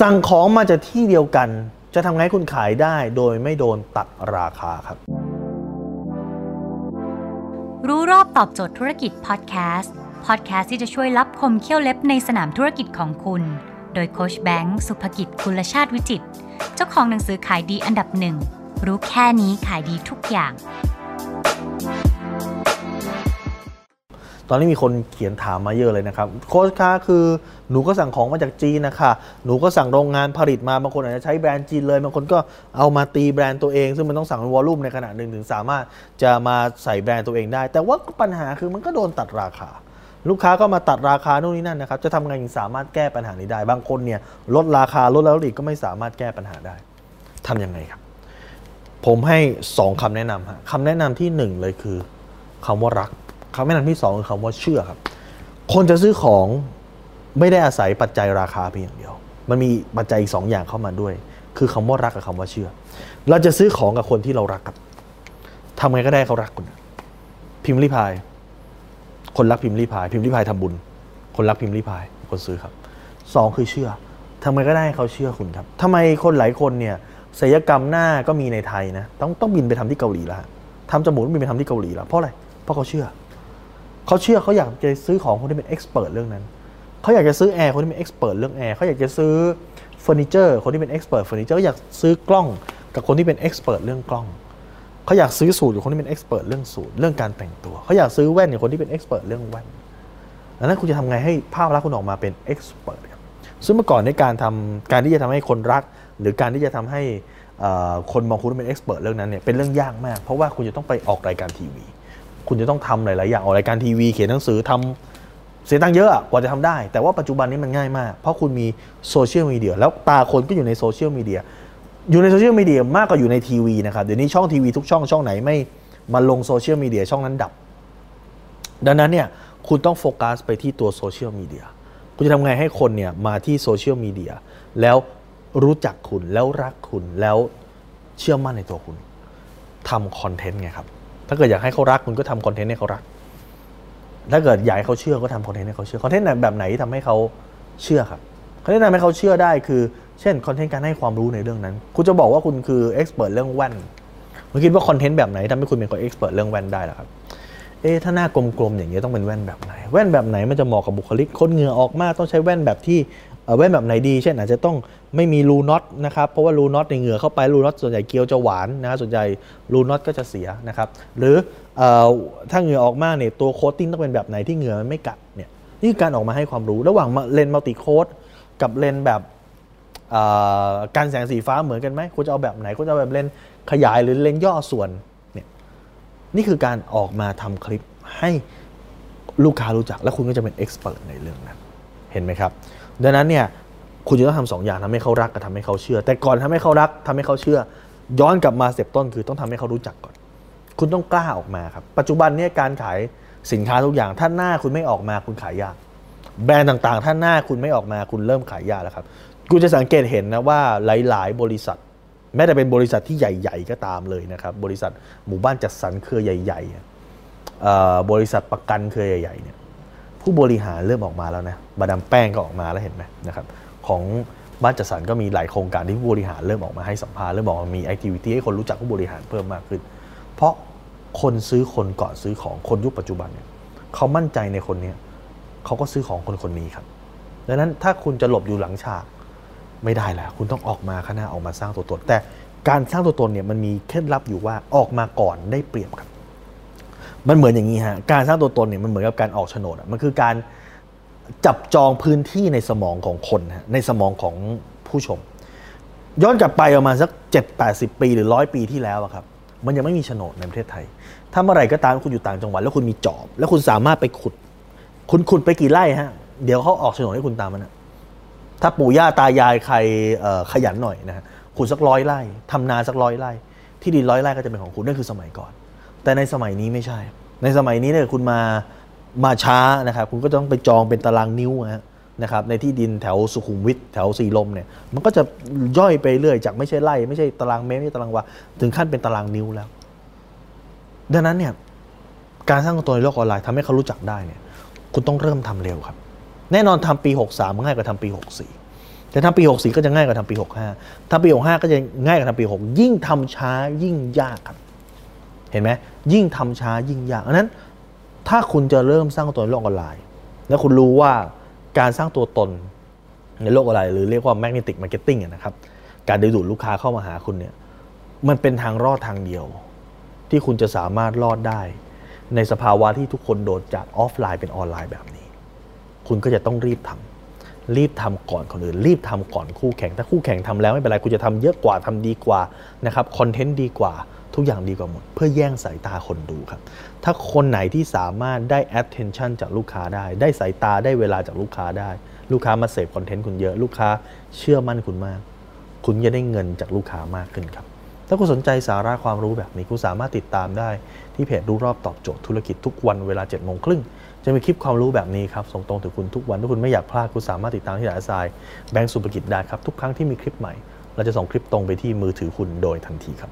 สั่งของมาจากที่เดียวกัน จะทำไงให้คุณขายได้โดยไม่โดนตัดราคาครับ รู้รอบตอบโจทย์ธุรกิจพอดแคสต์พอดแคสต์ที่จะช่วยรับคมเขี้ยวเล็บในสนามธุรกิจของคุณ โดยโคชแบงค์สุภกิจคุลชาติวิจิต เจ้าของหนังสือขายดีอันดับหนึ่งรู้แค่นี้ขายดีทุกอย่าง อนนี้มีคนเขียนถามมาเยอะเลยนะครับ โค้ชคะคือหนูก็สั่งของมาจากจีนนะคะหนูก็สั่งโรงงานผลิตมาบางคนอาจจะใช้แบรนด์จีนเลยบางคนก็เอามาตีแบรนด์ตัวเอง ซึ่งมันต้องสั่งวอลลุ่มในขณะหนึ่งถึงสามารถจะมาใส่แบรนด์ตัวเองได้ แต่ว่าปัญหาคือมันก็โดนตัดราคา ลูกค้าก็มาตัดราคาโน่นนี่นั่นนะครับจะทำไงถึงสามารถแก้ปัญหานี้ได้ บางคนเนี่ยลดราคาลดแล้วอีกก็ไม่สามารถแก้ปัญหาได้ทำยังไงครับ ผมให้ 2คำแนะนำฮะคำแนะนำที่ 1 เลยคือคำว่ารัก คำแนะนำที่2คือคำว่าเชื่อครับ คนจะซื้อของไม่ได้อาศัยปัจจัยราคาเพียงอย่างเดียว มันมีปัจจัยอีกสองอย่างเข้ามาด้วย คือคำว่ารักกับคำว่าเชื่อ เราจะซื้อของกับคนที่เรารักครับทำไงก็ได้เขารักคุณ พิมพ์รีพาย คนรักพิมพ์รีพาย พิมพ์รีพายทำบุญ คนรักพิมพ์รีพาย คนซื้อครับสองคือเชื่อทำไงก็ได้ให้เขาเชื่อคุณครับทำไมคนหลายคนเนี่ยศัลยกรรมหน้าก็มีในไทยนะ ต้องต้องบินไปทำที่เกาหลีแล้วฮะทำจมูกต้องบินไปทำที่เกาหลีแล้วเพราะอะไร เพราะเขาเชื่อ เขาเชื่อเขาอยากจะซื้อของคนที่เป็น expert เรื่องนั้นเขาอยากจะซื้อแอร์คนที่เป็น expert เรื่องแอร์เขาอยากจะซื้อเฟอร์นิเจอร์คนที่เป็น expert เฟอร์นิเจอร์อยากซื้อกล้องกับคนที่เป็น expert เรื่องกล้องเขาอยากซื้อสูทกับคนที่เป็น expert เรื่องสูทเรื่องการแต่งตัวเขาอยากซื้อแว่นกับคนที่เป็น expert เรื่องแว่นดังนั้นคุณจะทำไงให้ภาพลักษณ์คุณออกมาเป็น expert ครับซึ่งเมื่อก่อนในการทำการที่จะทำให้คนรัก หรือการที่จะทำให้คนมองคุณเป็น expert เรื่องนั้นเนี่ยเป็นเรื่องยากมาก เพราะว่าคุณจะต้องไปออกรายการทีวี คุณจะต้องทำหลาย ๆ อย่างออกรายการทีวีเขียนหนังสือทำเสียตังค์เยอะกว่าจะทำได้ แต่ว่าปัจจุบันนี้มันง่ายมาก เพราะคุณมีโซเชียลมีเดียแล้วตาคนก็อยู่ในโซเชียลมีเดียอยู่ในโซเชียลมีเดียมากกว่าอยู่ในทีวีนะครับเดี๋ยวนี้ช่องทีวีทุกช่องช่องไหนไม่มาลงโซเชียลมีเดียช่องนั้นดับ ดังนั้นเนี่ยคุณต้องโฟกัสไปที่ตัวโซเชียลมีเดียคุณจะทำไงให้คนเนี่ยมาที่โซเชียลมีเดียแล้วรู้จักคุณแล้วรักคุณแล้วเชื่อมั่นในตัวคุณทำคอนเทนต์ไงครับ ถ้าเกิดอยากให้เขารักคุณก็ทำคอนเทนต์ให้เขารัก ถ้าเกิดอยากให้เขาเชื่อก็ทำคอนเทนต์ให้เขาเชื่อคอนเทนต์แบบไหนที่ทำให้เขาเชื่อครับคอนเทนต์ทำให้เขาเชื่อได้คือ เช่นคอนเทนต์การให้ความรู้ในเรื่องนั้น คุณจะบอกว่าคุณคือ expert เรื่องแว่นคุณคิดว่าคอนเทนต์แบบไหนทำให้คุณเป็นคน expert เรื่องแว่นได้ล่ะครับเอ๊ะถ้าหน้ากลมๆอย่างเงี้ยต้องเป็นแว่นแบบไหน แว่นแบบไหนมันจะเหมาะกับบุคลิกคนเหงื่อออกมากต้องใช้แว่นแบบที่ แว่นแบบไหนดี เช่นอาจจะต้องไม่มีรูน็อตนะครับ เพราะว่ารูน็อตในเหงื่อเข้าไปรูน็อตส่วนใหญ่เกลียวจะหวานนะส่วนใหญ่รูน็อตก็จะเสียนะครับ หรือถ้าเหงื่อออกมากเนี่ยตัว coating ต้องเป็นแบบไหนที่เหงื่อมันไม่กัดเนี่ยนี่คือการออกมาให้ความรู้ ระหว่างเลนส์ multicoat กับเลนส์แบบกันแสงสีฟ้าเหมือนกันไหมคุณจะเอาแบบไหนคุณจะเอาแบบเลนส์ขยายหรือเลนส์ย่อส่วนเนี่ยนี่คือการออกมาทำคลิปให้ลูกค้ารู้จัก แล้วคุณก็จะเป็น expert ในเรื่องนั้น เห็นไหมครับ ดังนั้นเนี่ยคุณจะต้องทำสองอย่างทำให้เขารักกับทำให้เขาเชื่อ แต่ก่อนทำให้เขารักทำให้เขาเชื่อ ย้อนกลับมา step ต้นคือต้องทำให้เขารู้จักก่อน คุณต้องกล้าออกมาครับ ปัจจุบันเนี่ยการขายสินค้าทุกอย่างถ้าหน้าคุณไม่ออกมาคุณขายยาก แบรนด์ต่างๆ ถ้าหน้าคุณไม่ออกมาคุณเริ่มขายยากแล้วครับคุณจะสังเกตเห็นนะว่าหลาย ๆ บริษัท แม้แต่เป็นบริษัทที่ใหญ่ ๆ ก็ตามเลยนะครับบริษัทหมู่บ้านจัดสรรเครือใหญ่ๆบริษัทประกันเครือใหญ่ๆเนี่ย ผู้บริหารเริ่มออกมาแล้วนะมาดามแป้งก็ออกมาแล้วเห็นไหมนะครับของบ้านจัดสรรก็มีหลายโครงการที่ผู้บริหารเริ่มออกมาให้สัมภาษณ์เริ่มบอกมีแอคทิวิตี้ให้คนรู้จักผู้บริหารเพิ่มมากขึ้น เพราะคนซื้อคนก่อนซื้อของคนยุคปัจจุบันเนี่ยเขามั่นใจในคนเนี้ยเขาก็ซื้อของคนคนนี้ครับดังนั้นถ้าคุณจะหลบอยู่หลังฉากไม่ได้แล้ว คุณต้องออกมาข้างหน้าออกมาสร้างตัวตนแต่การสร้างตัวตนเนี่ยมันมีเคล็ดลับอยู่ว่าออกมาก่อนได้เปรียบครับ มันเหมือนอย่างนี้ฮะการสร้างตัวตนเนี่ยมันเหมือนกับการออกโฉนดอะมันคือการจับจองพื้นที่ในสมองของคนฮะในสมองของผู้ชม ย้อนกลับไปประมาณสัก 7 80 ปีหรือร้อยปีที่แล้วอะครับมันยังไม่มีโฉนดในประเทศไทย ถ้าเมื่อไหร่ก็ตามคุณอยู่ต่างจังหวัด แล้วคุณมีจอบ แล้วคุณสามารถไปขุด คุณขุดไปกี่ไร่ฮะ เดี๋ยวเขาออกโฉนดให้คุณตามมันนะถ้าปู่ย่าตายายใครขยันหน่อยนะฮะขุดสักร้อยไร่ทำนาสักร้อยไร่ ที่ดินร้อยไร่ก็จะเป็นของคุณนั่นคือสมัยก่อน แต่ในสมัยนี้ไม่ใช่ ในสมัยนี้เนี่ยคุณมามาช้านะครับ คุณก็ต้องไปจองเป็นตารางนิ้วนะครับในที่ดินแถวสุขุมวิทแถวสีลมเนี่ยมันก็จะย่อยไปเรื่อยจากไม่ใช่ไร่ไม่ใช่ตารางเมตรไม่ใช่ตารางวาถึงขั้นเป็นตารางนิ้วแล้ว ดังนั้นเนี่ยการสร้างตัวในโลกออนไลน์ทำให้เขารู้จักได้เนี่ยคุณต้องเริ่มทำเร็วครับ แน่นอนทำปี 63ง่ายกว่าทำปี 64 แต่ทำปี 64 ก็จะง่ายกว่าทำปี 65ทำปี 65 ก็จะง่ายกว่าทำปี 6 ยิ่งทำช้ายิ่งยากครับ เห็นไหมยิ่งทำช้ายิ่งยากอันนั้น ถ้าคุณจะเริ่มสร้างตัวในโลกออนไลน์ แล้วคุณรู้ว่าการสร้างตัวตนในโลกออนไลน์หรือเรียกว่า magnetic marketing อะนะครับการดึงดูดลูกค้าเข้ามาหาคุณเนี่ยมันเป็นทางรอดทางเดียว ที่คุณจะสามารถรอดได้ ในสภาวะที่ทุกคนโดดจากออฟไลน์เป็นออนไลน์แบบนี้ คุณก็จะต้องรีบทำรีบทำก่อนคนอื่น รีบทำก่อนคู่แข่ง ถ้าคู่แข่งทำแล้วไม่เป็นไร คุณจะทำเยอะกว่าทำดีกว่านะครับคอนเทนต์ดีกว่า ทุกอย่างดีกว่าหมด เพื่อแย่งสายตาคนดูครับ ถ้าคนไหนที่สามารถได้ attention จากลูกค้าได้ ได้สายตาได้เวลาจากลูกค้าได้ ลูกค้ามาเสพคอนเทนต์คุณเยอะ ลูกค้าเชื่อมั่นคุณมาก คุณจะได้เงินจากลูกค้ามากขึ้นครับ ถ้าคุณสนใจสาระความรู้แบบนี้คุณสามารถติดตามได้ ที่เพจรู้รอบตอบโจทย์ธุรกิจทุกวันเวลา7จ็ดโมงครึ่งจะมีคลิปความรู้แบบนี้ครับส่งตรงถึงคุณทุกวันถ้าคุณไม่อยากพลาดคุณสามารถติดตามที่ดาทรายแบงก์สุภกิจได้ครับทุกครั้งที่มีคลิปใหม่ เราจะส่งคลิปตรงไปที่มือถือคุณโดยทันทีครับ